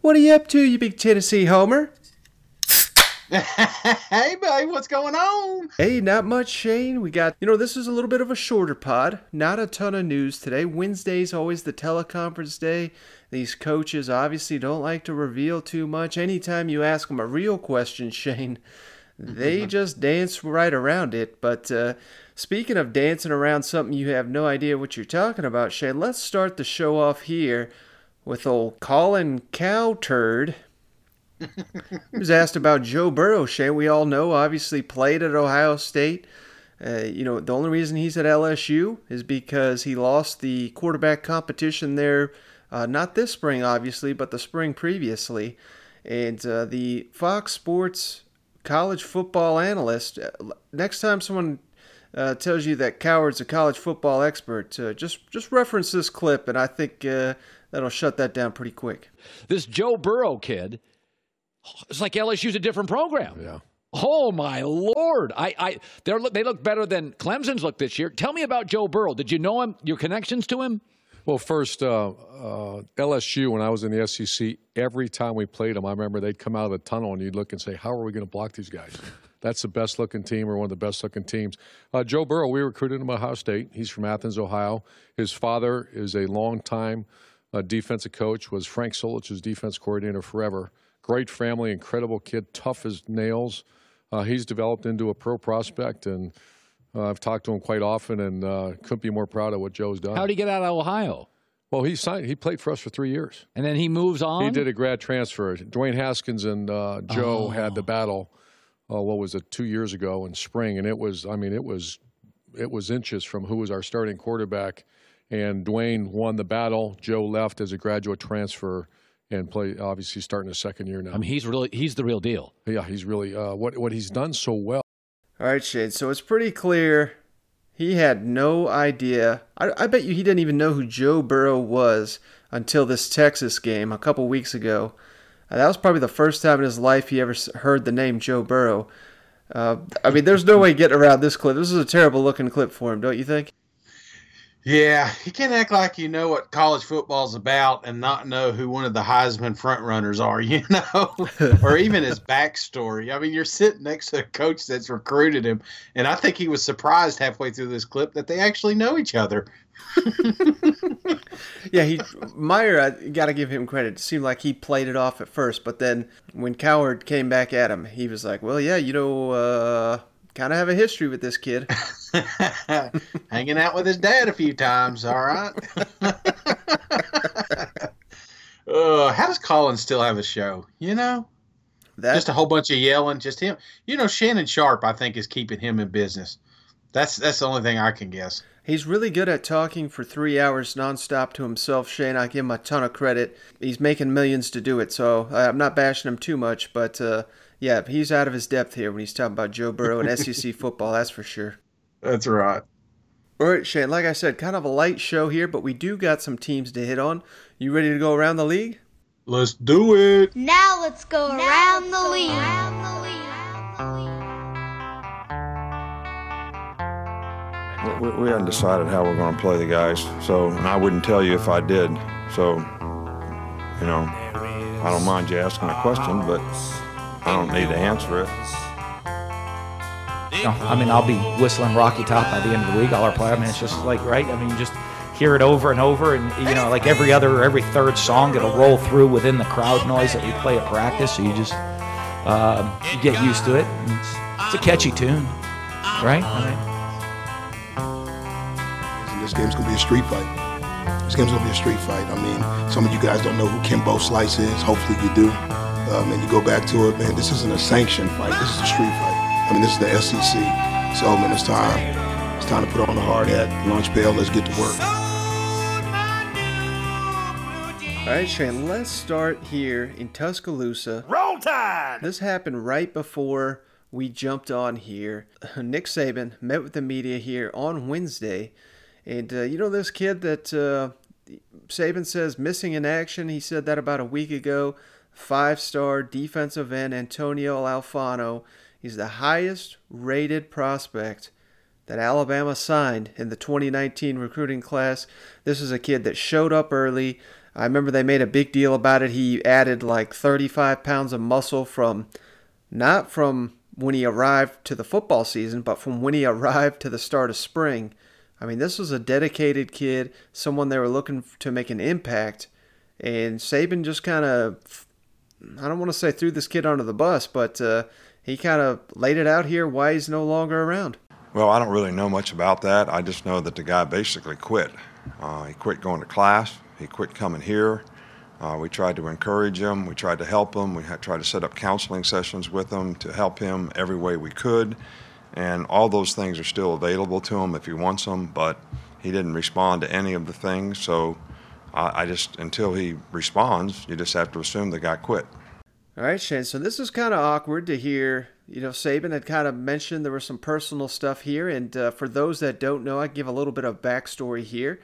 What are you up to, you big Tennessee homer? hey, buddy, what's going on? Hey, not much, Shane. We got, you know, this is a little bit of a shorter pod. Not a ton of news today. Wednesday's always the teleconference day. These coaches obviously don't like to reveal too much. Anytime you ask them a real question, Shane, they just dance right around it. But uh, speaking of dancing around something you have no idea what you're talking about, Shane, let's start the show off here with old Colin Cowturd. he was asked about Joe Burrow. Shane, we all know, obviously played at Ohio State. Uh, you know, the only reason he's at LSU is because he lost the quarterback competition there, uh, not this spring, obviously, but the spring previously. And uh, the Fox Sports college football analyst, uh, next time someone uh, tells you that Cowherd's a college football expert, uh, just just reference this clip, and I think that'll shut that down pretty quick. This Joe Burrow kid, it's like LSU's a different program. Yeah. Oh my lord! I, I, they look better than Clemson's look this year. Tell me about Joe Burrow. Did you know him? Your connections to him? Well, first, uh, uh, LSU, when I was in the SEC, every time we played them, I remember they'd come out of the tunnel and you'd look and say, How are we going to block these guys? That's the best looking team or one of the best looking teams. Uh, Joe Burrow, we recruited him at Ohio State. He's from Athens, Ohio. His father is a long time uh, defensive coach, was Frank Solich's defense coordinator forever. Great family, incredible kid, tough as nails. Uh, he's developed into a pro prospect, and uh, I've talked to him quite often, and uh, couldn't be more proud of what Joe's done. How did he get out of Ohio? Well, he signed. He played for us for three years, and then he moves on. He did a grad transfer. Dwayne Haskins and uh, Joe oh. had the battle. Uh, what was it? Two years ago in spring, and it was. I mean, it was. It was inches from who was our starting quarterback and Dwayne won the battle. Joe left as a graduate transfer and play obviously starting his second year now. I mean, he's really he's the real deal. Yeah, he's really uh, what what he's done so well. All right, Shane. So it's pretty clear he had no idea. I, I bet you he didn't even know who Joe Burrow was until this Texas game a couple weeks ago. Uh, that was probably the first time in his life he ever heard the name Joe Burrow. Uh, I mean, there's no way getting around this clip. This is a terrible looking clip for him, don't you think? Yeah, you can't act like you know what college football's about and not know who one of the Heisman frontrunners are, you know, or even his backstory. I mean, you're sitting next to a coach that's recruited him, and I think he was surprised halfway through this clip that they actually know each other. yeah, he Meyer. I got to give him credit. It seemed like he played it off at first, but then when Cowherd came back at him, he was like, "Well, yeah, you know, uh, kind of have a history with this kid. Hanging out with his dad a few times, all right. uh, how does Colin still have a show? You know, that, just a whole bunch of yelling, just him. You know, Shannon Sharpe, I think, is keeping him in business. That's that's the only thing I can guess. He's really good at talking for three hours nonstop to himself, Shane. I give him a ton of credit. He's making millions to do it, so I'm not bashing him too much, but uh, yeah, he's out of his depth here when he's talking about Joe Burrow and SEC football. That's for sure. That's right. All right, Shane. Like I said, kind of a light show here, but we do got some teams to hit on. You ready to go around the league? Let's do it. Now let's go now around, let's the go around the league. we, we hadn't decided how we're going to play the guys. So, and I wouldn't tell you if I did. So, you know, I don't mind you asking a question, but I don't need to answer it. You know, I mean, I'll be whistling Rocky Top by the end of the week. All our play. I mean, it's just like right. I mean, you just hear it over and over, and you know, like every other, every third song, it'll roll through within the crowd noise that we play at practice. So you just um, you get used to it. It's, it's, a catchy tune, right? I mean, this game's gonna be a street fight. This game's gonna be a street fight. I mean, some of you guys don't know who Kimbo Slice is. Hopefully, you do. Um, and you go back to it, man. This isn't a sanctioned fight. This is a street fight. I mean, this is the SEC. So, man, it's time. It's time to put on the hard hat, lunch pail. Let's get to work. All right, Shane, let's start here in Tuscaloosa. Roll Tide! This happened right before we jumped on here. Nick Saban met with the media here on Wednesday. And, uh, you know, this kid that uh, Saban says missing in action, he said that about a week ago. Five star defensive end Antonio Alfano He's the highest rated prospect that Alabama signed in the 2019 recruiting class. This is a kid that showed up early. I remember they made a big deal about it. He added like 35 pounds of muscle from not from when he arrived to the football season, but from when he arrived to the start of spring. I mean, this was a dedicated kid, someone they were looking to make an impact. And Saban just kind of, I don't want to say threw this kid under the bus, but uh, he kind of laid it out here why he's no longer around. Well, I don't really know much about that. I just know that the guy basically quit. Uh, he quit going to class. He quit coming here. Uh, we tried to encourage him. We tried to help him. We tried to set up counseling sessions with him to help him every way we could. And all those things are still available to him if he wants them, but he didn't respond to any of the things. So I, I just, until he responds, you just have to assume the guy quit. All right, Shane. So this is kind of awkward to hear. You know, Saban had kind of mentioned there was some personal stuff here, and uh, for those that don't know, I give a little bit of backstory here.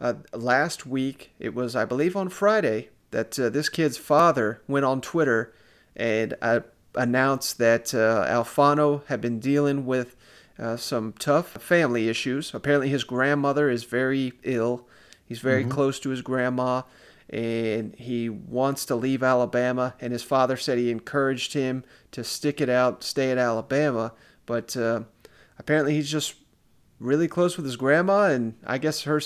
Uh, last week, it was, I believe, on Friday that uh, this kid's father went on Twitter and uh, announced that uh, Alfano had been dealing with uh, some tough family issues. Apparently, his grandmother is very ill. He's very mm-hmm. close to his grandma and he wants to leave Alabama. And his father said he encouraged him to stick it out, stay at Alabama. But uh, apparently, he's just really close with his grandma, and I guess her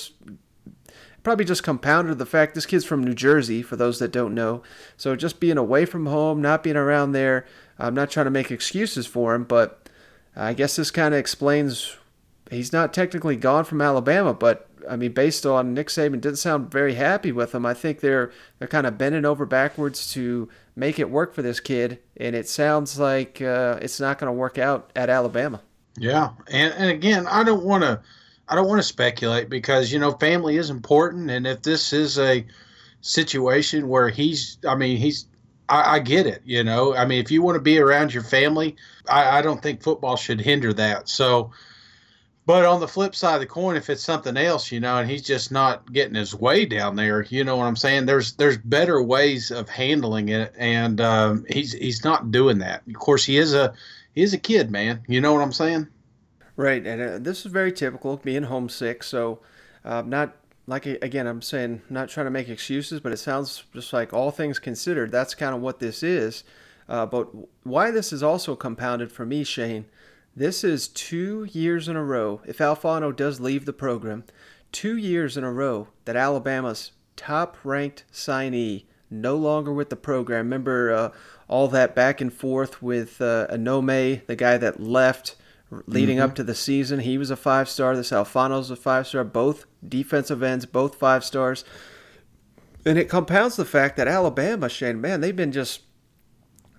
probably just compounded the fact this kid's from New Jersey, for those that don't know. So just being away from home, not being around there, I'm not trying to make excuses for him, but I guess this kind of explains he's not technically gone from Alabama, but I mean, based on Nick Saban didn't sound very happy with him. I think they're they're kind of bending over backwards to make it work for this kid, and it sounds like uh, it's not going to work out at Alabama. Yeah, and and again, I don't want to I don't want to speculate because you know family is important, and if this is a situation where he's, I mean, he's I, I, get it. You know, I mean, if you want to be around your family, I, I, don't think football should hinder that. So, but on the flip side of the coin, if it's something else, you know, and he's just not getting his way down there, you know what I'm saying? There's there's better ways of handling it, and um, he's he's not doing that. Of course, he is a he is a kid, man. You know what I'm saying? Right, and uh, this is very typical being homesick. So, uh, not like again, I'm saying not trying to make excuses, but it sounds just like all things considered, that's kind of what this is. Uh, but why this is also compounded for me, Shane this is two years in a row, if Alfano does leave the program, two years in a row that Alabama's top ranked signee no longer with the program. Remember uh, all that back and forth with uh, Anoma, the guy that left leading mm-hmm. up to the season. He was a five star. This Alfano's a five star. Both defensive ends, both five stars. And it compounds the fact that Alabama, Shane, man, they've been just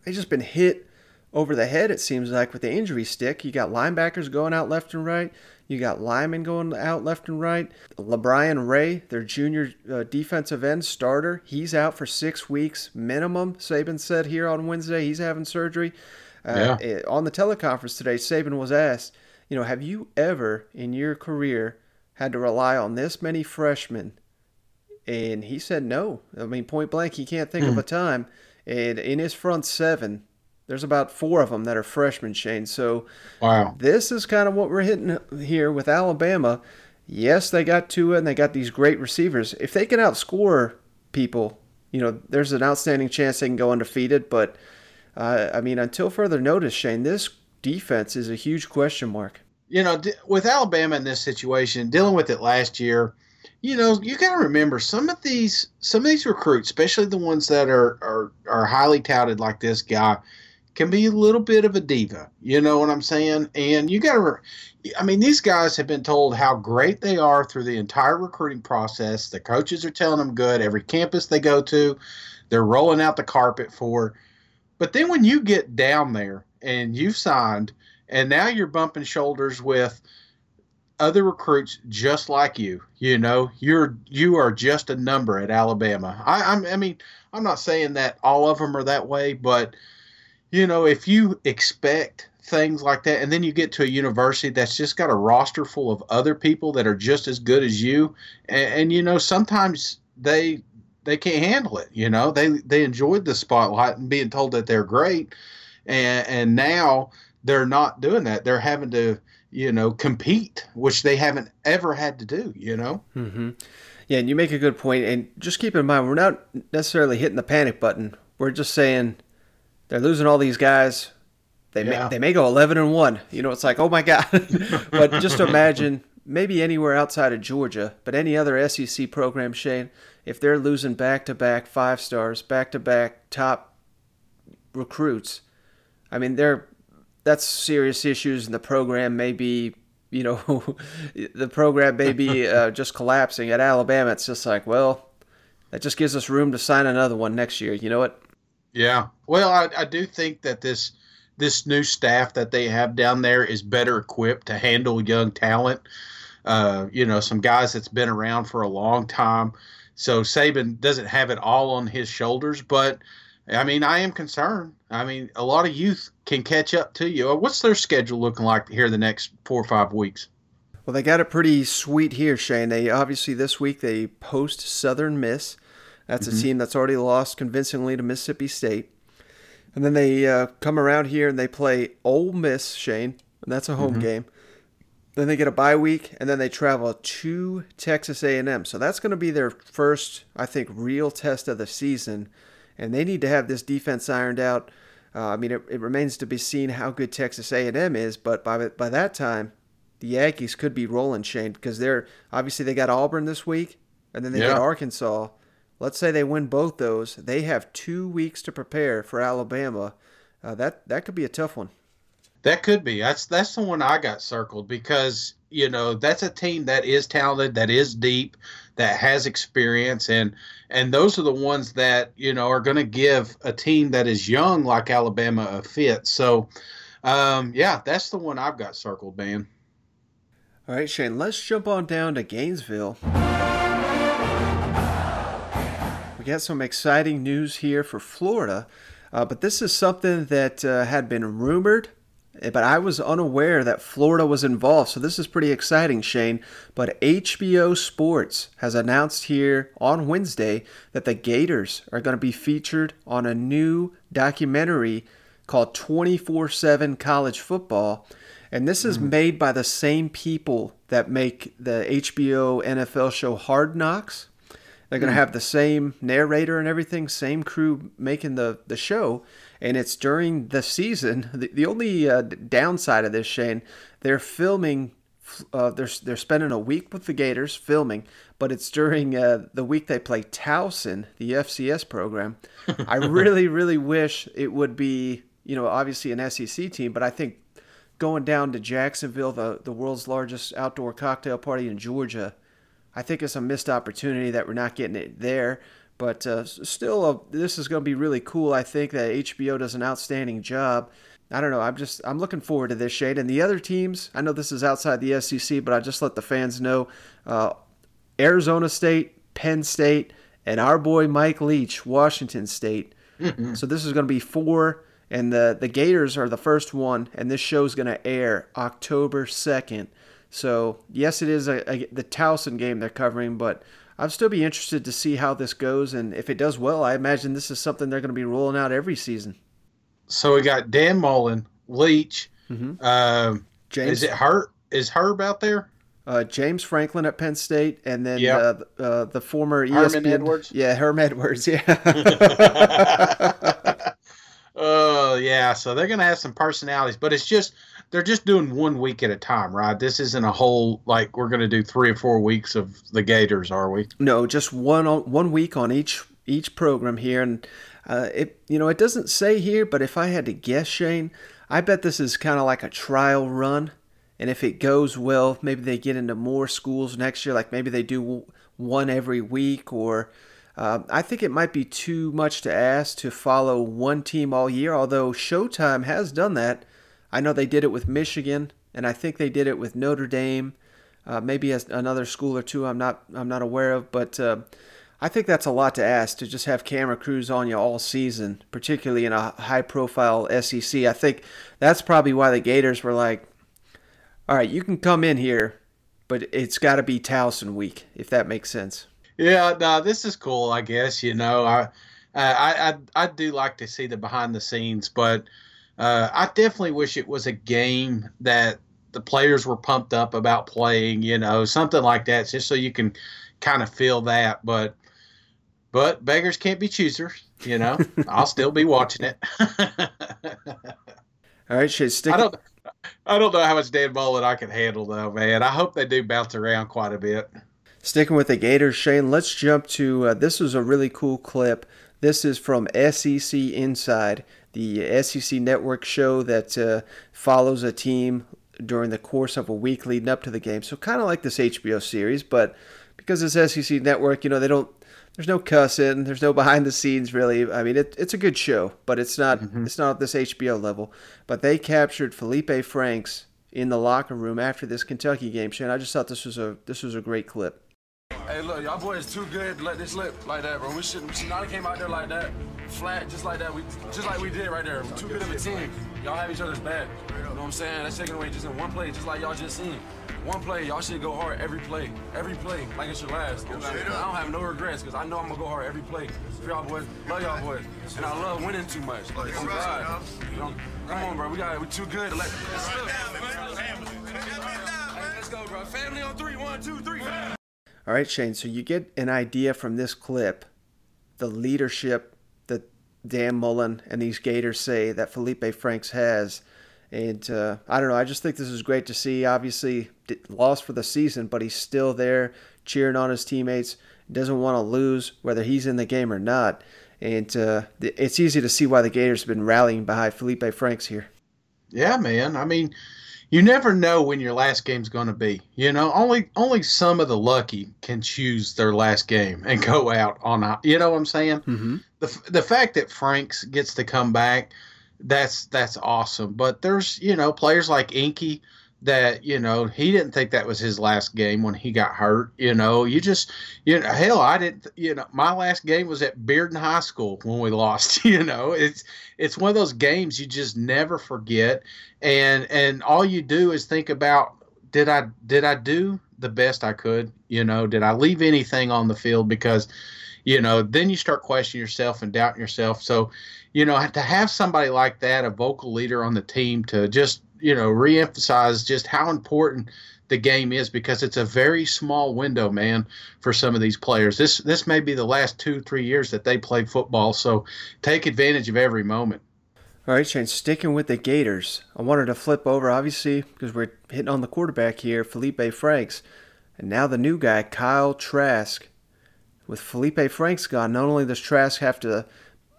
they've just been hit over the head, it seems like, with the injury stick. You got linebackers going out left and right. You got linemen going out left and right. LaBryan Ray, their junior uh, defensive end starter, he's out for six weeks minimum. Saban said here on Wednesday he's having surgery. Uh, yeah. it, on the teleconference today, Saban was asked, you know, have you ever in your career had to rely on this many freshmen? And he said no. I mean, point blank, he can't think mm. of hmm. a time. And in his front seven, There's about four of them that are freshmen, Shane. So wow, this is kind of what we're hitting here with Alabama. Yes, they got Tua and they got these great receivers. If they can outscore people, you know, there's an outstanding chance they can go undefeated. But uh, I mean, until further notice, Shane, this defense is a huge question mark. You know, with Alabama in this situation, dealing with it last year, you know, you got to remember some of these some of these recruits, especially the ones that are are are highly touted like this guy, can be a little bit of a diva. You know what I'm saying? And you got to I mean, these guys have been told how great they are through the entire recruiting process. The coaches are telling them good. Every campus they go to, they're rolling out the carpet for. But then when you get down there and you've signed, and now you're bumping shoulders with other recruits just like you. You know, you're you are just a number at Alabama. I, I'm, I mean, I'm not saying that all of them are that way, but you know, if you expect things like that, and then you get to a university that's just got a roster full of other people that are just as good as you, and, and you know, sometimes they they can't handle it. You know, they they enjoyed the spotlight and being told that they're great, and and now they're not doing that. They're having to you know, compete, which they haven't ever had to do, you know? Mm-hmm. Yeah, and you make a good point. And just keep in mind, we're not necessarily hitting the panic button. We're just saying they're losing all these guys. They, yeah. may, they may go 11 and 1. You know, it's like, oh my God. but just imagine maybe anywhere outside of Georgia, but any other SEC program, Shane, if they're losing back to back five stars, back to back top recruits, I mean, they're that's serious issues, and the program may be, you know, the program may be uh, just collapsing. At Alabama, it's just like, well, that just gives us room to sign another one next year. You know what? Yeah. Well, I, I do think that this this new staff that they have down there is better equipped to handle young talent. Uh, you know, some guys that's been around for a long time. So Saban doesn't have it all on his shoulders, but I mean, I am concerned. I mean, a lot of youth can catch up to you. What's their schedule looking like here the next four or five weeks? Well, they got it pretty sweet here, Shane. They obviously this week they post Southern Miss. That's mm-hmm. a team that's already lost convincingly to Mississippi State. And then they uh, come around here and they play Ole Miss, Shane, and that's a home mm-hmm. game. Then they get a bye week, and then they travel to Texas A&M. So that's going to be their first, I think, real test of the season and they need to have this defense ironed out. Uh, I mean, it, it, remains to be seen how good Texas A&M is, but by by that time, the Aggies could be rolling, Shane, because they're obviously they got Auburn this week, and then they yeah. got Arkansas. Let's say they win both those, they have two weeks to prepare for Alabama. Uh, that that could be a tough one. That could be. That's that's the one I got circled because you know that's a team that is talented, that is deep, that has experience, and and those are the ones that you know are going to give a team that is young like Alabama a fit. So, um, yeah, that's the one I've got circled, man. All right, Shane, let's jump on down to Gainesville. We got some exciting news here for Florida, uh, but this is something that uh, had been rumored but I was unaware that Florida was involved. So this is pretty exciting, Shane. But HBO Sports has announced here on Wednesday that the Gators are going to be featured on a new documentary called 24 7 College Football. And this is mm. made by the same people that make the HBO NFL show Hard Knocks. They're going to mm. have the same narrator and everything, same crew making the, the show and it's during the season. The, the only uh, downside of this, Shane, they're filming. Uh, they're they're spending a week with the Gators filming, but it's during uh, the week they play Towson, the FCS program. I really, really wish it would be, you know, obviously an SEC team, but I think going down to Jacksonville, the the world's largest outdoor cocktail party in Georgia, I think it's a missed opportunity that we're not getting it there. But uh, still, uh, this is going to be really cool. I think that HBO does an outstanding job. I don't know. I'm just I'm looking forward to this shade. And the other teams, I know this is outside the SEC, but I just let the fans know: uh, Arizona State, Penn State, and our boy Mike Leach, Washington State. Mm-hmm. So this is going to be four, and the the Gators are the first one, and this show is going to air October second. So yes, it is a, a, the Towson game they're covering, but I'd still be interested to see how this goes, and if it does well, I imagine this is something they're going to be rolling out every season. so we got Dan Mullen, Leach. Mhm. Um, James- is it Herb? Is Herb out there? Uh, James Franklin at Penn State, and then Yep. uh, uh, the former Herman ESPN Edwards? Yeah, Herm Edwards. Yeah. Oh yeah, so they're gonna have some personalities, but it's just they're just doing one week at a time, right? This isn't a whole like we're gonna do three or four weeks of the Gators, are we? No, just one on one week on each each program here, and uh, it you know it doesn't say here, but if I had to guess, Shane, I bet this is kind of like a trial run, and if it goes well, maybe they get into more schools next year. Like maybe they do one every week, or uh, I think it might be too much to ask to follow one team all year. Although Showtime has done that, I know they did it with Michigan, and I think they did it with Notre Dame uh, maybe as another school or two I'm not I'm not aware of, but uh, I think that's a lot to ask to just have camera crews on you all season, particularly in a high profile SEC. I think that's probably why the Gators were like, all right, you can come in here, but it's got to be Towson week, if that makes sense. Yeah, no, this is cool. I guess you know, I, I, I, I do like to see the behind the scenes, but uh, I definitely wish it was a game that the players were pumped up about playing. You know, something like that, just so you can kind of feel that. But, but beggars can't be choosers. You know, I'll still be watching it. All right, Shay, stick. I don't, I don't know how much Dan Mullen I can handle though, man. I hope they do bounce around quite a bit. Sticking with the Gators, Shane, let's jump to uh, this was a really cool clip. This is from SEC Inside, the SEC network show that uh, follows a team during the course of a week leading up to the game. So kind of like this HBO series, but because it's SEC network, you know, they don't there's no cussing, there's no behind the scenes really. I mean, it, it's a good show, but it's not it's not at this HBO level. But they captured Feleipe Franks in the locker room after this Kentucky game. Shane, I just thought this was a this was a great clip. Hey, look, y'all boys too good to let this slip like that, bro. We shouldn't. We should not have came out there like that, flat, just like that. We just like we did right there. We're too good of a team. Y'all have each other's back. You know what I'm saying? That's taken away just in one play, just like y'all just seen. One play, y'all should go hard every play, every play, like it's your last. I don't have no regrets because I know I'm gonna go hard every play. For y'all boys, love y'all boys, and I love winning too much. Oh God, you know, come on, bro. We got we too good to let. Let's slip. Let's go, bro. Family on three. One, two, three. All right, Shane. So you get an idea from this clip, the leadership that Dan Mullen and these Gators say that Feleipe Franks has, and uh, I don't know. I just think this is great to see. Obviously, lost for the season, but he's still there cheering on his teammates. Doesn't want to lose, whether he's in the game or not. And uh, it's easy to see why the Gators have been rallying behind Feleipe Franks here. Yeah, man. I mean, you never know when your last game's going to be. You know, only only some of the lucky can choose their last game and go out on a. You know what I'm saying? Mm-hmm. The the fact that Franks gets to come back, that's that's awesome. But there's you know players like Inky that you know he didn't think that was his last game when he got hurt. You know, you just you know hell I didn't. You know, my last game was at Bearden High School when we lost. You know, it's it's one of those games you just never forget, and and all you do is think about did I did I do the best I could? You know, did I leave anything on the field because you know, then you start questioning yourself and doubting yourself. So, you know, to have somebody like that, a vocal leader on the team, to just, you know, reemphasize just how important the game is because it's a very small window, man, for some of these players. This this may be the last two, three years that they play football. So take advantage of every moment. All right, Shane, sticking with the Gators, I wanted to flip over, obviously, because we're hitting on the quarterback here, Feleipe Franks. And now the new guy, Kyle Trask. With Feleipe Franks gone, not only does Trask have to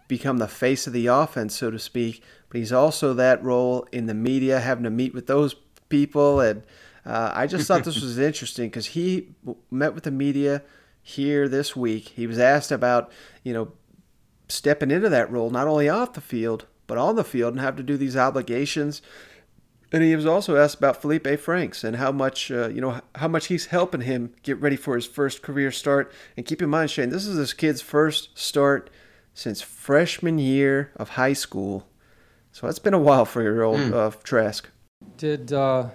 become the face of the offense, so to speak, but he's also that role in the media, having to meet with those people. And uh, I just thought this was interesting because he met with the media here this week. He was asked about, you know, stepping into that role, not only off the field, but on the field and have to do these obligations. And he was also asked about Feleipe Franks and how much uh, you know how much he's helping him get ready for his first career start. And keep in mind, Shane, this is this kid's first start since freshman year of high school. So it's been a while for your old uh, Trask. Did uh,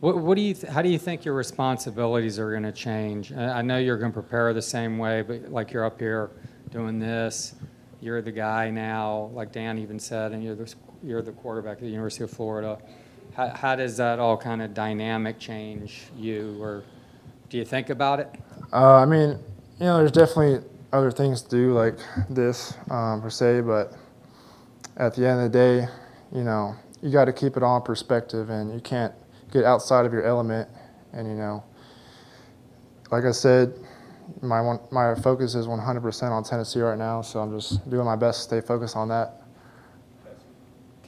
what, what do you th- how do you think your responsibilities are going to change? I I know you're going to prepare the same way, but like you're up here doing this, you're the guy now, like Dan even said, and you're the you're the quarterback at the University of Florida. How, how does that all kind of dynamic change you, or do you think about it? Uh, I mean, you know, there's definitely other things to do like this um, per se, but at the end of the day, you know, you got to keep it all in perspective, and you can't get outside of your element. And you know, like I said, my one, my focus is 100% on Tennessee right now, so I'm just doing my best to stay focused on that.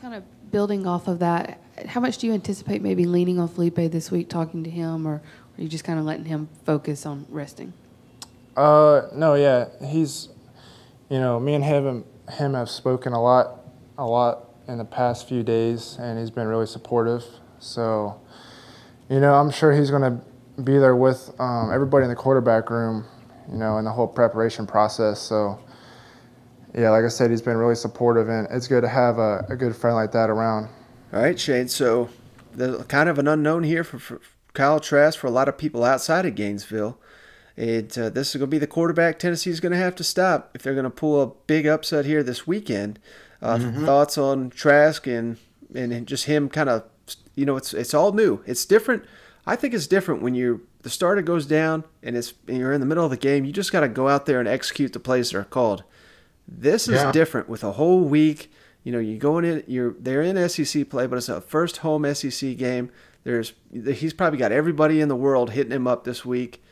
Kind of building off of that, how much do you anticipate maybe leaning on Feleipe this week, talking to him, or are you just kind of letting him focus on resting? Uh, no, yeah, he's, you know, me and him him have spoken a lot, a lot in the past few days, and he's been really supportive. So, you know, I'm sure he's going to be there with um, everybody in the quarterback room, you know, in the whole preparation process. So, yeah, like I said, he's been really supportive, and it's good to have a, a good friend like that around. All right, Shane. So, kind of an unknown here for, for Kyle Trask for a lot of people outside of Gainesville. It, uh, this is going to be the quarterback Tennessee's going to have to stop if they're going to pull a big upset here this weekend. Uh, mm-hmm. Thoughts on Trask and and just him kind of, you know, it's it's all new. It's different. I think it's different when you the starter goes down and it's and you're in the middle of the game. You just got to go out there and execute the plays that are called. This is yeah. different with a whole week. You know, you're going in, you're they're in SEC play, but it's a first home SEC game. There's he's probably got everybody in the world hitting him up this week.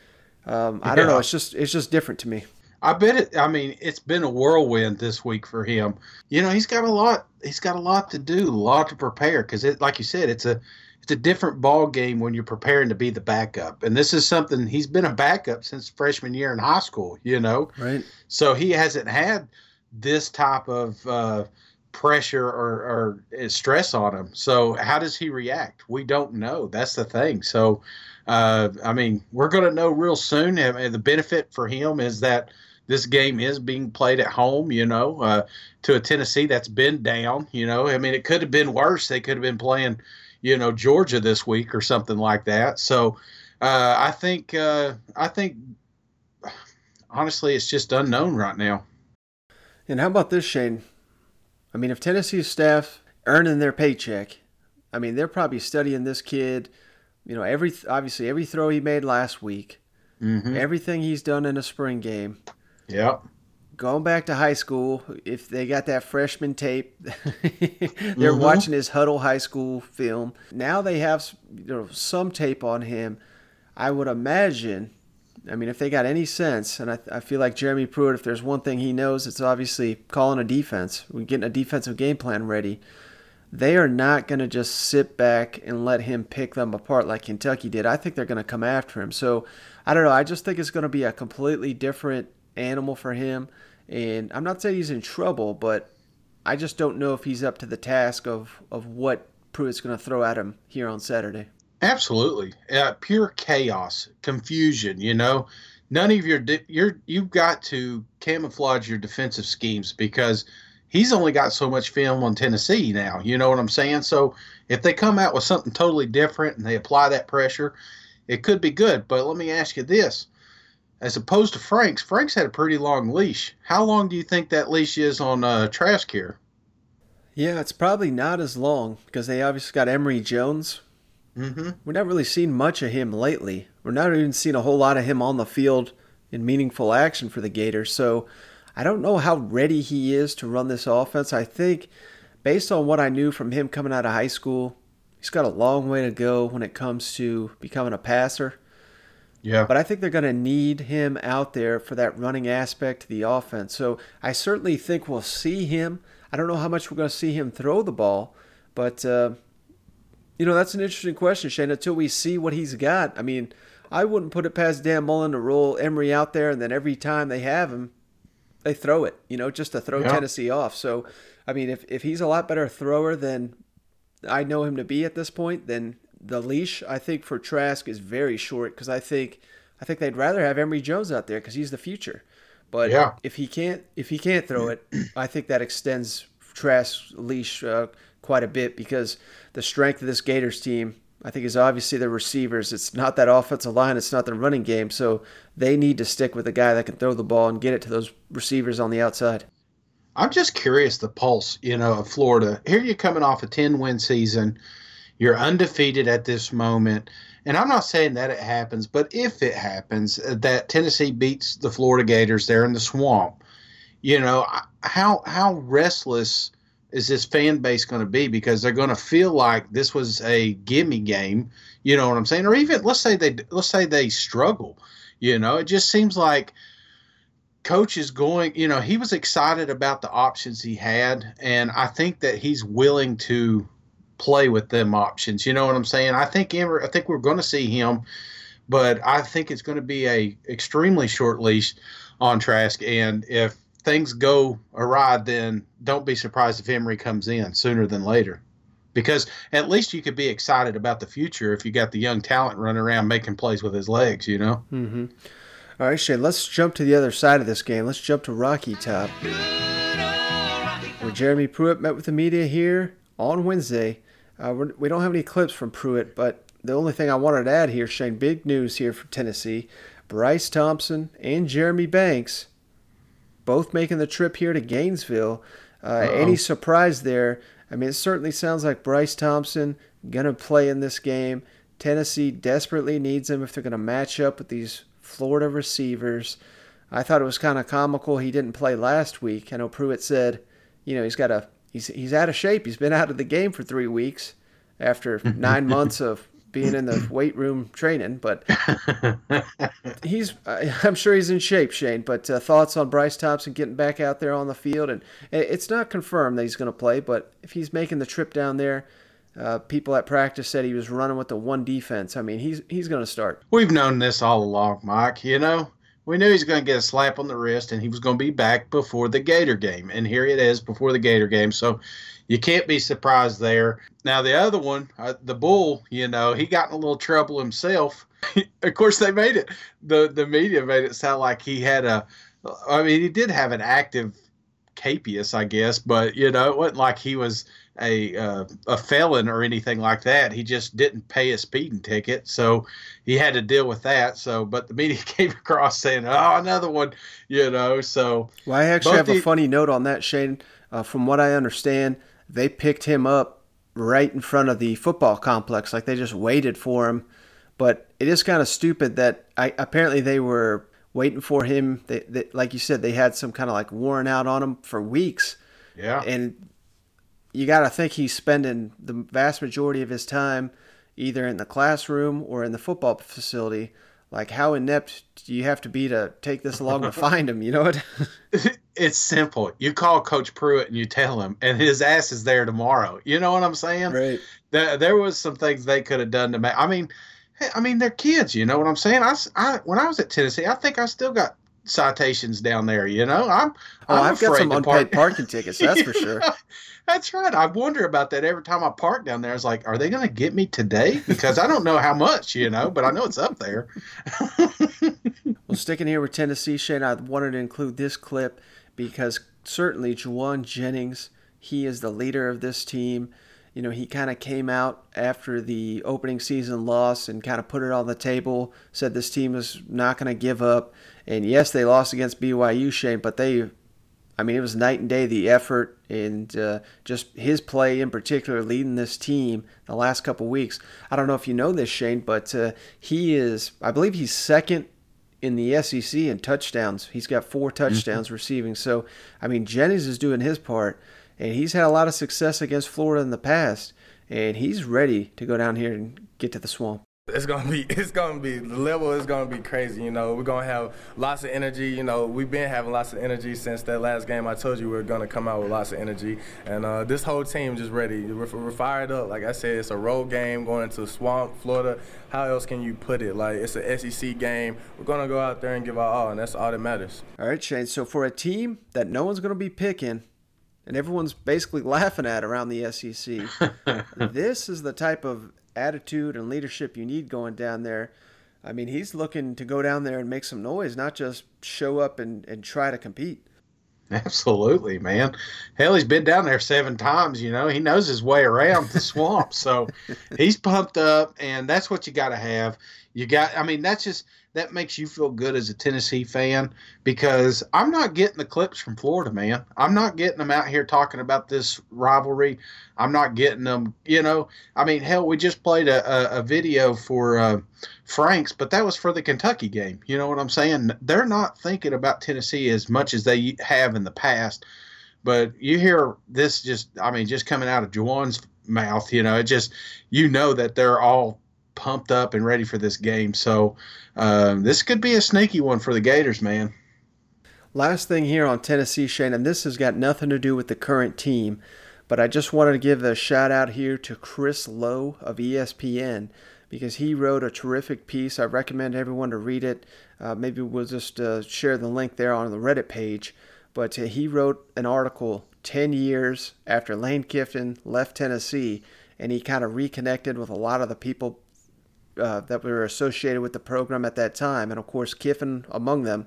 Um, I don't know. It's just it's just different to me. I bet it. I mean, it's been a whirlwind this week for him. You know, he's got a lot. He's got a lot to do, a lot to prepare. Because it, like you said, it's a it's a different ball game when you're preparing to be the backup. And this is something he's been a backup since freshman year in high school. You know, right? So he hasn't had this type of uh, pressure or, or stress on him. So how does he react? We don't know. That's the thing. So. Uh, I mean, we're going to know real soon. And the benefit for him is that this game is being played at home, you know, uh, to a Tennessee that's been down, you know. I mean, it could have been worse. They could have been playing, you know, Georgia this week or something like that. So uh, I think, uh, I think, honestly, it's just unknown right now. And how about this, Shane? I mean, if Tennessee's staff earning their paycheck, I mean, they're probably studying this kid. You know, every obviously every throw he made last week, mm-hmm. everything he's done in a spring game. Yep. Going back to high school, if they got that freshman tape, they're mm-hmm. watching his Hudl High School film. Now they have you know some tape on him. I would imagine. I mean, if they got any sense, and I, I feel like Jeremy Pruitt, if there's one thing he knows, it's obviously calling a defense. We're getting a defensive game plan ready. They are not going to just sit back and let him pick them apart like Kentucky did. I think they're going to come after him. So I don't know. I just think it's going to be a completely different animal for him. And I'm not saying he's in trouble, but I just don't know if he's up to the task of, of what Pruitt's going to throw at him here on Saturday. Absolutely, uh, pure chaos, confusion. You know, none of your you're you've got to camouflage your defensive schemes because he's only got so much film on Tennessee now. You know what I'm saying? So if they come out with something totally different and they apply that pressure, it could be good. But let me ask you this: as opposed to Franks, Franks had a pretty long leash. How long do you think that leash is on uh, Trask here? Yeah, it's probably not as long because they obviously got Emory Jones. Mm-hmm. We've not really seen much of him lately. We're not even seeing a whole lot of him on the field in meaningful action for the Gators. So I don't know how ready he is to run this offense. I think, based on what I knew from him coming out of high school, he's got a long way to go when it comes to becoming a passer. Yeah. But I think they're going to need him out there for that running aspect to the offense. So I certainly think we'll see him. I don't know how much we're going to see him throw the ball, but uh, you know that's an interesting question, Shane. Until we see what he's got, I mean, I wouldn't put it past Dan Mullen to roll Emory out there, and then every time they have him, they throw it. You know, just to throw yeah. Tennessee off. So, I mean, if if he's a lot better thrower than I know him to be at this point, then the leash I think for Trask is very short because I think I think they'd rather have Emory Jones out there because he's the future. But yeah. if he can't if he can't throw it, I think that extends Trask's leash uh, quite a bit because the strength of this Gators team I think is obviously the receivers. It's not that offensive line. It's not the running game. So they need to stick with a guy that can throw the ball and get it to those receivers on the outside. I'm just curious the pulse, you know, of Florida. Here you're coming off a 10 win season. You're undefeated at this moment. And I'm not saying that it happens, but if it happens uh, that Tennessee beats the Florida Gators there in the swamp, you know, how how restless is this fan base going to be because they're going to feel like this was a gimme game, you know what I'm saying? Or even let's say they let's say they struggle, you know, it just seems like coach is going, you know, he was excited about the options he had and I think that he's willing to play with them options. You know what I'm saying? I think Emory, I think we're going to see him, but I think it's going to be a extremely short leash on Trask and if things go awry, then don't be surprised if Emory comes in sooner than later. Because at least you could be excited about the future if you got the young talent running around making plays with his legs, you know? Mm-hmm. All right, Shane, let's jump to the other side of this game. Let's jump to Rocky Top. Where Jeremy Pruitt met with the media here on Wednesday. Uh, we're, we do not have any clips from Pruitt, but the only thing I wanted to add here, Shane, big news here from Tennessee. Bryce Thompson and Jeremy Banks both making the trip here to Gainesville. Uh, any surprise there? I mean, it certainly sounds like Bryce Thompson going to play in this game. Tennessee desperately needs him if they're going to match up with these Florida receivers. I thought it was kind of comical he didn't play last week. I know Pruitt said, you know, he's got a he's he's out of shape. He's been out of the game for three weeks after nine months of being in the weight room training, but he's I'm sure he's in shape, Shane. But uh, thoughts on Bryce Thompson getting back out there on the field, and it's not confirmed that he's going to play, but if he's making the trip down there. Uh, people at practice said he was running with the one defense. I mean, he's he's going to start. We've known this all along, Mike. You know, we knew he was going to get a slap on the wrist, and he was going to be back before the Gator game. And here it is before the Gator game. So you can't be surprised there. Now the other one, uh, the bull, you know, he got in a little trouble himself. of course, they made it. the The media made it sound like he had a. I mean, he did have an active capias, I guess, but you know, it wasn't like he was a uh, a felon or anything like that. He just didn't pay a speeding ticket, so he had to deal with that. So, but the media came across saying, "Oh, another one," you know. So, well, I actually have the, a funny note on that, Shane. Uh, from what I understand, they picked him up right in front of the football complex. Like they just waited for him. But it is kind of stupid that I apparently they were waiting for him. They, they, like you said, they had some kind of like warrant out on him for weeks. Yeah. And you got to think he's spending the vast majority of his time either in the classroom or in the football facility. Like, how inept do you have to be to take this long to find him? You know what? it's simple. You call Coach Pruitt and you tell him, and his ass is there tomorrow. You know what I'm saying? Right. There, there was some things they could have done to make. I mean, I mean, they're kids. You know what I'm saying? I, I when I was at Tennessee, I think I still got citations down there. You know, I'm. Oh, i have got some unpaid park. parking tickets. That's for sure. That's right. I wonder about that every time I park down there. I was like, are they going to get me today? Because I don't know how much, you know, but I know it's up there. well, sticking here with Tennessee, Shane, I wanted to include this clip because certainly Jauan Jennings, he is the leader of this team. You know, he kind of came out after the opening season loss and kind of put it on the table, said this team is not going to give up. And yes, they lost against BYU, Shane, but they, I mean, it was night and day the effort and uh, just his play in particular leading this team the last couple weeks. I don't know if you know this, Shane, but uh, he is, I believe he's second in the SEC in touchdowns. He's got four mm-hmm. touchdowns mm-hmm. receiving. So, I mean, Jennings is doing his part, and he's had a lot of success against Florida in the past, and he's ready to go down here and get to the swamp. It's gonna be, it's gonna be, the level is gonna be crazy. You know, we're gonna have lots of energy. You know, we've been having lots of energy since that last game. I told you we are gonna come out with lots of energy, and uh, this whole team just ready. We're, we're, fired up. Like I said, it's a road game going into Swamp, Florida. How else can you put it? Like it's an SEC game. We're gonna go out there and give our all, and that's all that matters. All right, Shane. So for a team that no one's gonna be picking, and everyone's basically laughing at around the SEC, this is the type of attitude and leadership you need going down there. I mean, he's looking to go down there and make some noise, not just show up and, and try to compete. Absolutely, man. Hell, he's been down there seven times. You know, he knows his way around the swamp, so he's pumped up, and that's what you got to have. You got, I mean, that's just, that makes you feel good as a Tennessee fan because I'm not getting the clips from Florida, man. I'm not getting them out here talking about this rivalry. I'm not getting them, you know. I mean, hell, we just played a, a, a video for uh, Franks, but that was for the Kentucky game. You know what I'm saying? They're not thinking about Tennessee as much as they have in the past. But you hear this just, I mean, just coming out of Jauan's mouth, you know, it just, you know that they're all pumped up and ready for this game. So um, this could be a sneaky one for the Gators, man. Last thing here on Tennessee, Shane, and this has got nothing to do with the current team, but I just wanted to give a shout out here to Chris Low of ESPN because he wrote a terrific piece. I recommend everyone to read it. Uh, maybe we'll just uh, share the link there on the Reddit page. But uh, he wrote an article 10 years after Lane Kiffin left Tennessee, and he kind of reconnected with a lot of the people uh, that were associated with the program at that time, and of course Kiffin among them.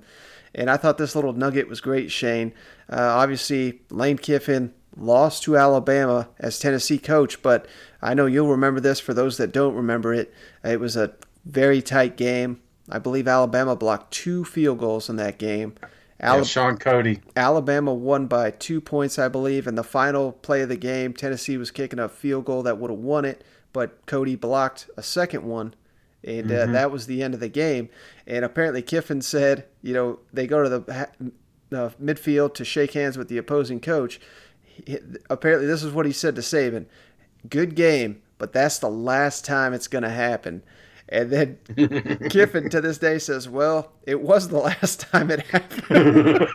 And I thought this little nugget was great, Shane. Uh, obviously, Lane Kiffin lost to Alabama as Tennessee coach, but I know you'll remember this for those that don't remember it. It was a very tight game. I believe Alabama blocked two field goals in that game. yeah, Shaun Cody. Alabama won by two points, I believe. In the final play of the game, Tennessee was kicking a field goal that would have won it, but Cody blocked a second one and uh, mm-hmm. that was the end of the game. And apparently Kiffin said, you know, they go to the uh, midfield to shake hands with the opposing coach. He, apparently, this is what he said to Saban: "Good game, but that's the last time it's going to happen." And then Kiffin to this day says, "Well, it was the last time it happened."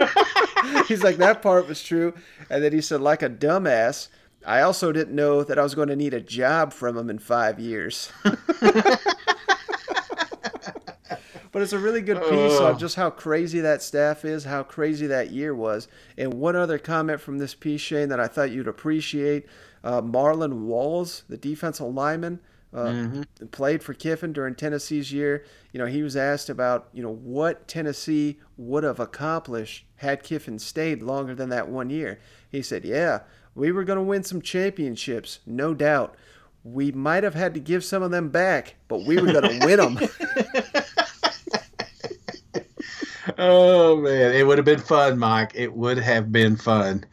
He's like, "That part was true," and then he said, "Like a dumbass." I also didn't know that I was going to need a job from him in five years. But it's a really good piece on just how crazy that staff is, how crazy that year was. And one other comment from this piece, Shane, that I thought you'd appreciate uh, Marlon Walls, the defensive lineman. Uh, mm-hmm. played for Kiffin during Tennessee's year. You know, he was asked about, you know, what Tennessee would have accomplished had Kiffin stayed longer than that one year. He said, "Yeah, we were going to win some championships, no doubt. We might have had to give some of them back, but we were going to win them." oh man, it would have been fun, Mike. It would have been fun.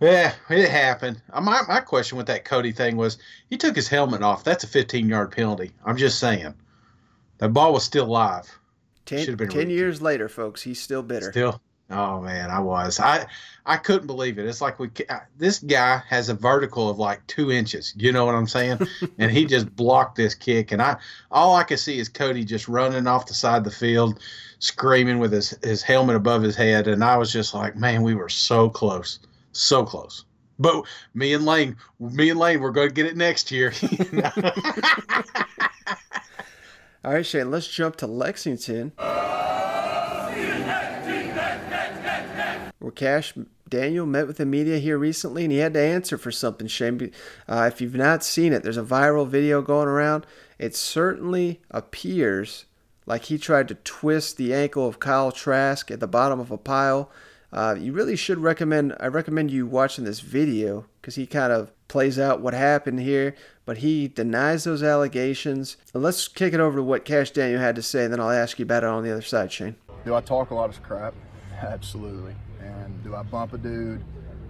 Yeah, it happened. Uh, my my question with that Cody thing was he took his helmet off. That's a 15 yard penalty. I'm just saying. That ball was still live. Ten, ten years later, folks, he's still bitter. Still, Oh man, I was. I I couldn't believe it. It's like we uh, this guy has a vertical of like two inches. You know what I'm saying? and he just blocked this kick, and I all I could see is Cody just running off the side of the field, screaming with his his helmet above his head, and I was just like, man, we were so close, so close. But me and Lane, me and Lane, we're going to get it next year. All right, Shane, let's jump to Lexington. Where Kash Daniel met with the media here recently, and he had to answer for something. Shane, uh, if you've not seen it, there's a viral video going around. It certainly appears like he tried to twist the ankle of Kyle Trask at the bottom of a pile. Uh, you really should recommend. I recommend you watching this video because he kind of plays out what happened here, but he denies those allegations. And let's kick it over to what Kash Daniel had to say, and then I'll ask you about it on the other side, Shane. Do I talk a lot of crap? Absolutely. And do I bump a dude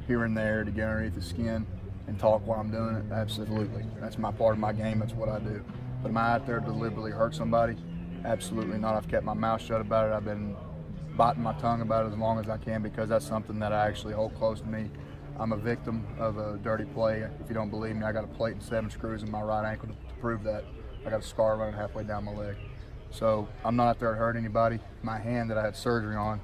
here and there to get underneath the skin and talk while I'm doing it? Absolutely. That's my part of my game. That's what I do. But am I out there deliberately hurt somebody? Absolutely not. I've kept my mouth shut about it. I've been biting my tongue about it as long as I can because that's something that I actually hold close to me. I'm a victim of a dirty play. If you don't believe me, I got a plate and seven screws in my right ankle to, to prove that. I got a scar running halfway down my leg. So I'm not out there to hurt anybody. My hand that I had surgery on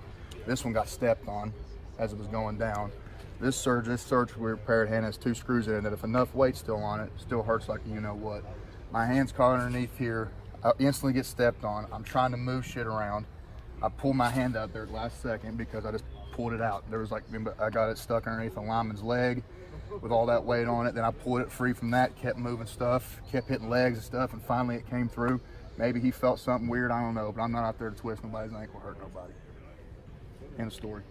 this one got stepped on as it was going down. This surge, this surgically repaired hand has two screws in it that if enough weight's still on it, still hurts like you know what. My hand's caught underneath here. I instantly get stepped on. I'm trying to move shit around. I pull my hand out there last second because I just pulled it out. There was like, I got it stuck underneath a lineman's leg with all that weight on it. Then I pulled it free from that, kept moving stuff, kept hitting legs and stuff, and finally it came through. Maybe he felt something weird, I don't know, but I'm not out there to twist nobody's ankle, hurt nobody. End of story.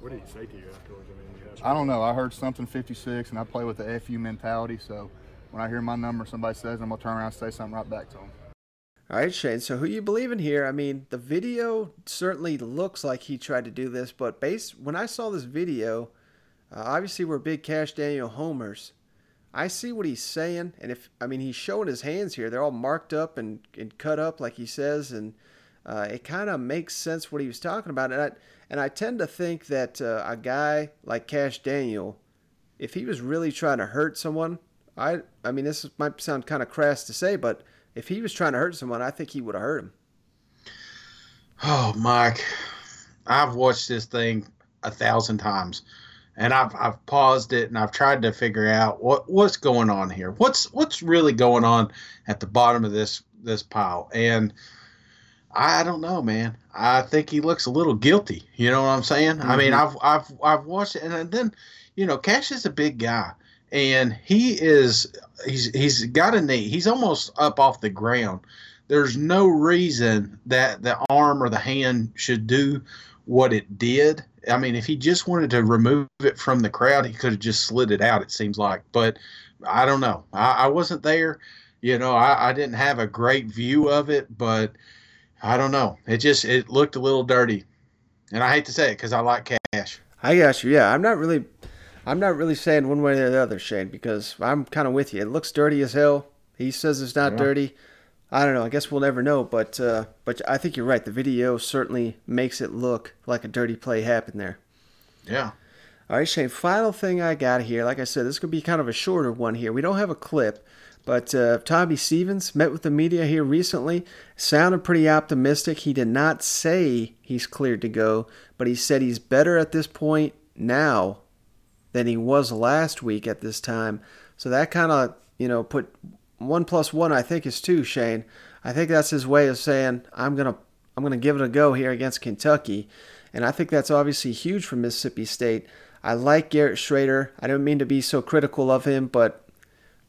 What did he say to you afterwards? I mean, I don't know. I heard something 56, and I play with the FU mentality. So when I hear my number, somebody says, I'm gonna turn around and say something right back to them. All right, Shane. So who you believe in here? I mean, the video certainly looks like he tried to do this, but based when I saw this video, uh, obviously we're big Kash Daniel homers. I see what he's saying, and if I mean he's showing his hands here, they're all marked up and, and cut up like he says, and uh, it kind of makes sense what he was talking about. And I and I tend to think that uh, a guy like Kash Daniel, if he was really trying to hurt someone, I I mean this might sound kind of crass to say, but if he was trying to hurt someone, I think he would have hurt him. Oh, Mike, I've watched this thing a thousand times, and I've I've paused it and I've tried to figure out what what's going on here. What's what's really going on at the bottom of this this pile? And I don't know, man. I think he looks a little guilty. You know what I'm saying? Mm-hmm. I mean, I've I've I've watched it, and then you know, Kash is a big guy and he is he's he's got a knee. He's almost up off the ground. There's no reason that the arm or the hand should do what it did. I mean, if he just wanted to remove it from the crowd, he could have just slid it out. It seems like, but I don't know. I, I wasn't there. You know, I, I didn't have a great view of it, but I don't know. It just it looked a little dirty, and I hate to say it because I like Kash. I got you. Yeah, I'm not really I'm not really saying one way or the other, Shane, because I'm kind of with you. It looks dirty as hell. He says it's not yeah. dirty. I don't know. I guess we'll never know, but uh, but I think you're right. The video certainly makes it look like a dirty play happened there. Yeah. All right, Shane. Final thing I got here. Like I said, this could be kind of a shorter one here. We don't have a clip, but uh, Tommy Stevens met with the media here recently. Sounded pretty optimistic. He did not say he's cleared to go, but he said he's better at this point now than he was last week at this time. So that kind of, you know, put one plus one, I think, is two, Shane. I think that's his way of saying, I'm going to. I'm going to give it a go here against Kentucky. And I think that's obviously huge for Mississippi State. I like Garrett Shrader. I don't mean to be so critical of him, but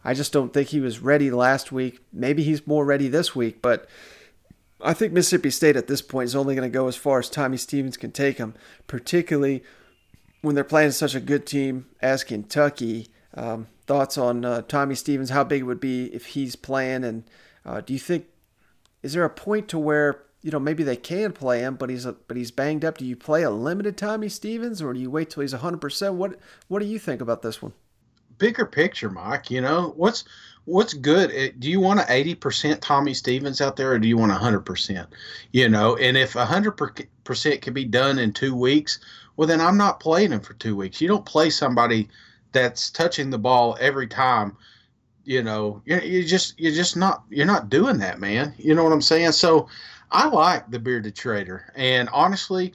I just don't think he was ready last week. Maybe he's more ready this week, but I think Mississippi State at this point is only going to go as far as Tommy Stevens can take them, particularly when they're playing such a good team as Kentucky. Um, thoughts on uh, Tommy Stevens? How big it would be if he's playing? And uh, do you think is there a point to where you know maybe they can play him, but he's a, but he's banged up? Do you play a limited Tommy Stevens, or do you wait till he's hundred percent? What what do you think about this one? Bigger picture, Mike. You know what's what's good. Eh, do you want an eighty percent Tommy Stevens out there, or do you want hundred percent? You know, and if hundred percent can be done in two weeks, well then I'm not playing him for two weeks. You don't play somebody that's touching the ball every time. You know, you you just you're just not you're not doing that, man. You know what I'm saying? So I like the bearded trader, and honestly,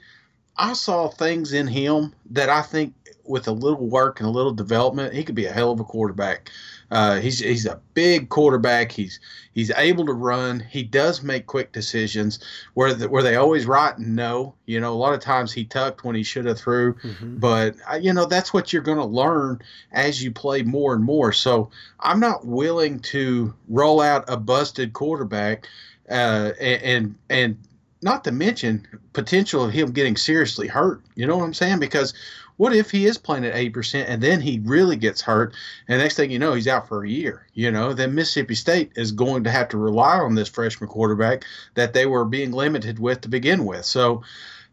I saw things in him that I think with a little work and a little development, he could be a hell of a quarterback. Uh, he's he's a big quarterback. He's he's able to run. He does make quick decisions where the, where they always right and no. You know, a lot of times he tucked when he should have threw. Mm-hmm. But uh, you know that's what you're going to learn as you play more and more. So I'm not willing to roll out a busted quarterback uh, and, and and not to mention potential of him getting seriously hurt. You know what I'm saying? Because what if he is playing at 8% and then he really gets hurt and next thing you know he's out for a year you know then mississippi state is going to have to rely on this freshman quarterback that they were being limited with to begin with so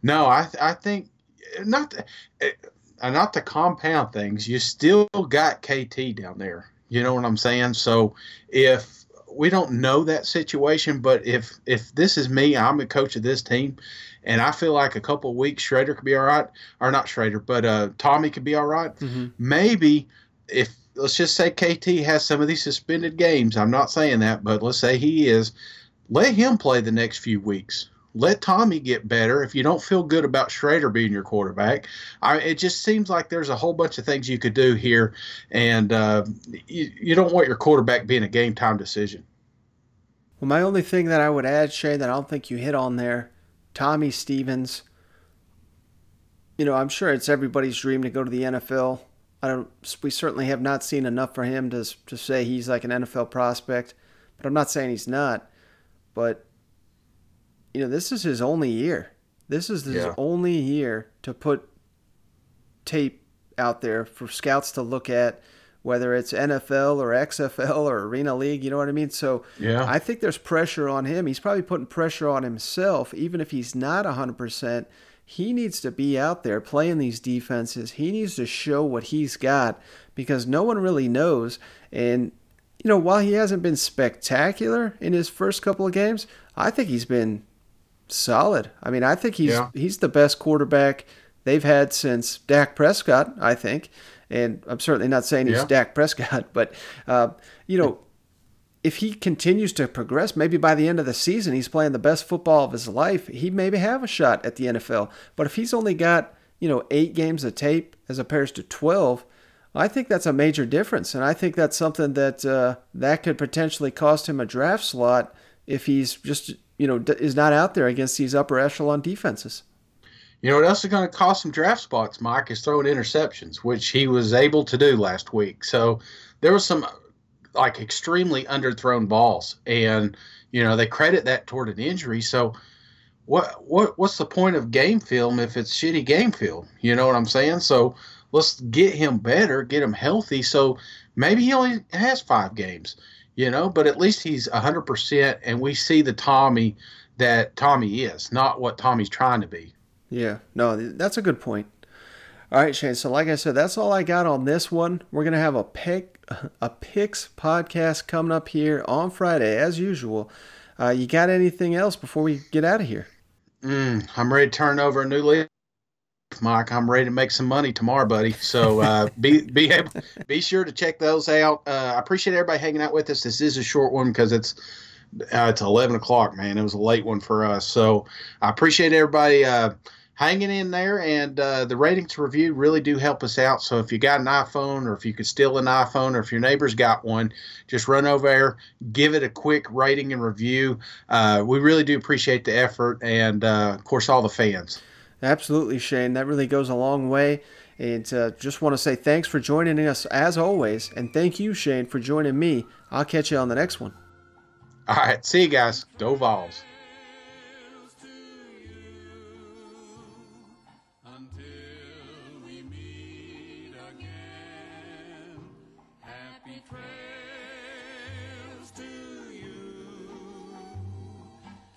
no i, I think not uh, not to compound things you still got kt down there you know what i'm saying so if we don't know that situation but if if this is me i'm the coach of this team and I feel like a couple of weeks Shrader could be all right, or not Shrader, but uh, Tommy could be all right. mm-hmm. Maybe if let's just say KT has some of these suspended games. I'm not saying that, but let's say he is. Let him play the next few weeks. Let Tommy get better. If you don't feel good about Shrader being your quarterback, I, it just seems like there's a whole bunch of things you could do here, and uh, you, you don't want your quarterback being a game time decision. Well, my only thing that I would add, Shay, that I don't think you hit on there Tommy Stevens. You know, I'm sure it's everybody's dream to go to the NFL. I don't. We certainly have not seen enough for him to to say he's like an NFL prospect. But I'm not saying he's not. But you know, this is his only year. This is his yeah. only year to put tape out there for scouts to look at whether it's NFL or XFL or Arena League. You know what I mean? So Yeah. I think there's pressure on him. He's probably putting pressure on himself, even if he's not 100%. He needs to be out there playing these defenses. He needs to show what he's got because no one really knows. And, you know, while he hasn't been spectacular in his first couple of games, I think he's been solid. I mean, I think he's Yeah. he's the best quarterback they've had since Dak Prescott. I think, and I'm certainly not saying he's Yeah. Dak Prescott, but uh, you know, if he continues to progress, maybe by the end of the season he's playing the best football of his life. He maybe have a shot at the NFL. But if he's only got you know eight games of tape as opposed to twelve. I think that's a major difference, and I think that's something that uh, that could potentially cost him a draft slot if he's just you know is not out there against these upper echelon defenses. You know what else is going to cost some draft spots, Mike, is throwing interceptions, which he was able to do last week. So there was some like extremely underthrown balls, and you know they credit that toward an injury. So what what what's the point of game film if it's shitty game film? You know what I'm saying? So let's get him better, get him healthy. So maybe he only has five games, you know, but at least he's 100%, and we see the Tommy that Tommy is, not what Tommy's trying to be. Yeah, no, that's a good point. All right, Shane. So, like I said, that's all I got on this one. We're gonna have a pick, a picks podcast coming up here on Friday, as usual. Uh, you got anything else before we get out of here? Mm, I'm ready to turn over a new leaf, Mike. I'm ready to make some money tomorrow, buddy. So uh, be be able, be sure to check those out. Uh, I appreciate everybody hanging out with us. This is a short one because it's uh, it's 11 o'clock, man. It was a late one for us. So I appreciate everybody uh, hanging in there. And uh, the ratings review really do help us out. So if you got an iPhone or if you could steal an iPhone or if your neighbor's got one, just run over there, give it a quick rating and review. Uh, we really do appreciate the effort and, of course, all the fans. Absolutely, Shane. That really goes a long way. And uh, just want to say thanks for joining us as always. And thank you, Shane, for joining me. I'll catch you on the next one. All right. See you guys. Go Vols.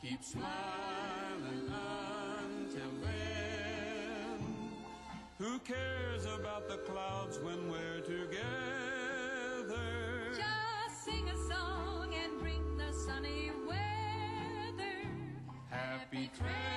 Keep smiling cares about the clouds when we're together? Just sing a song and bring the sunny weather. Happy trails.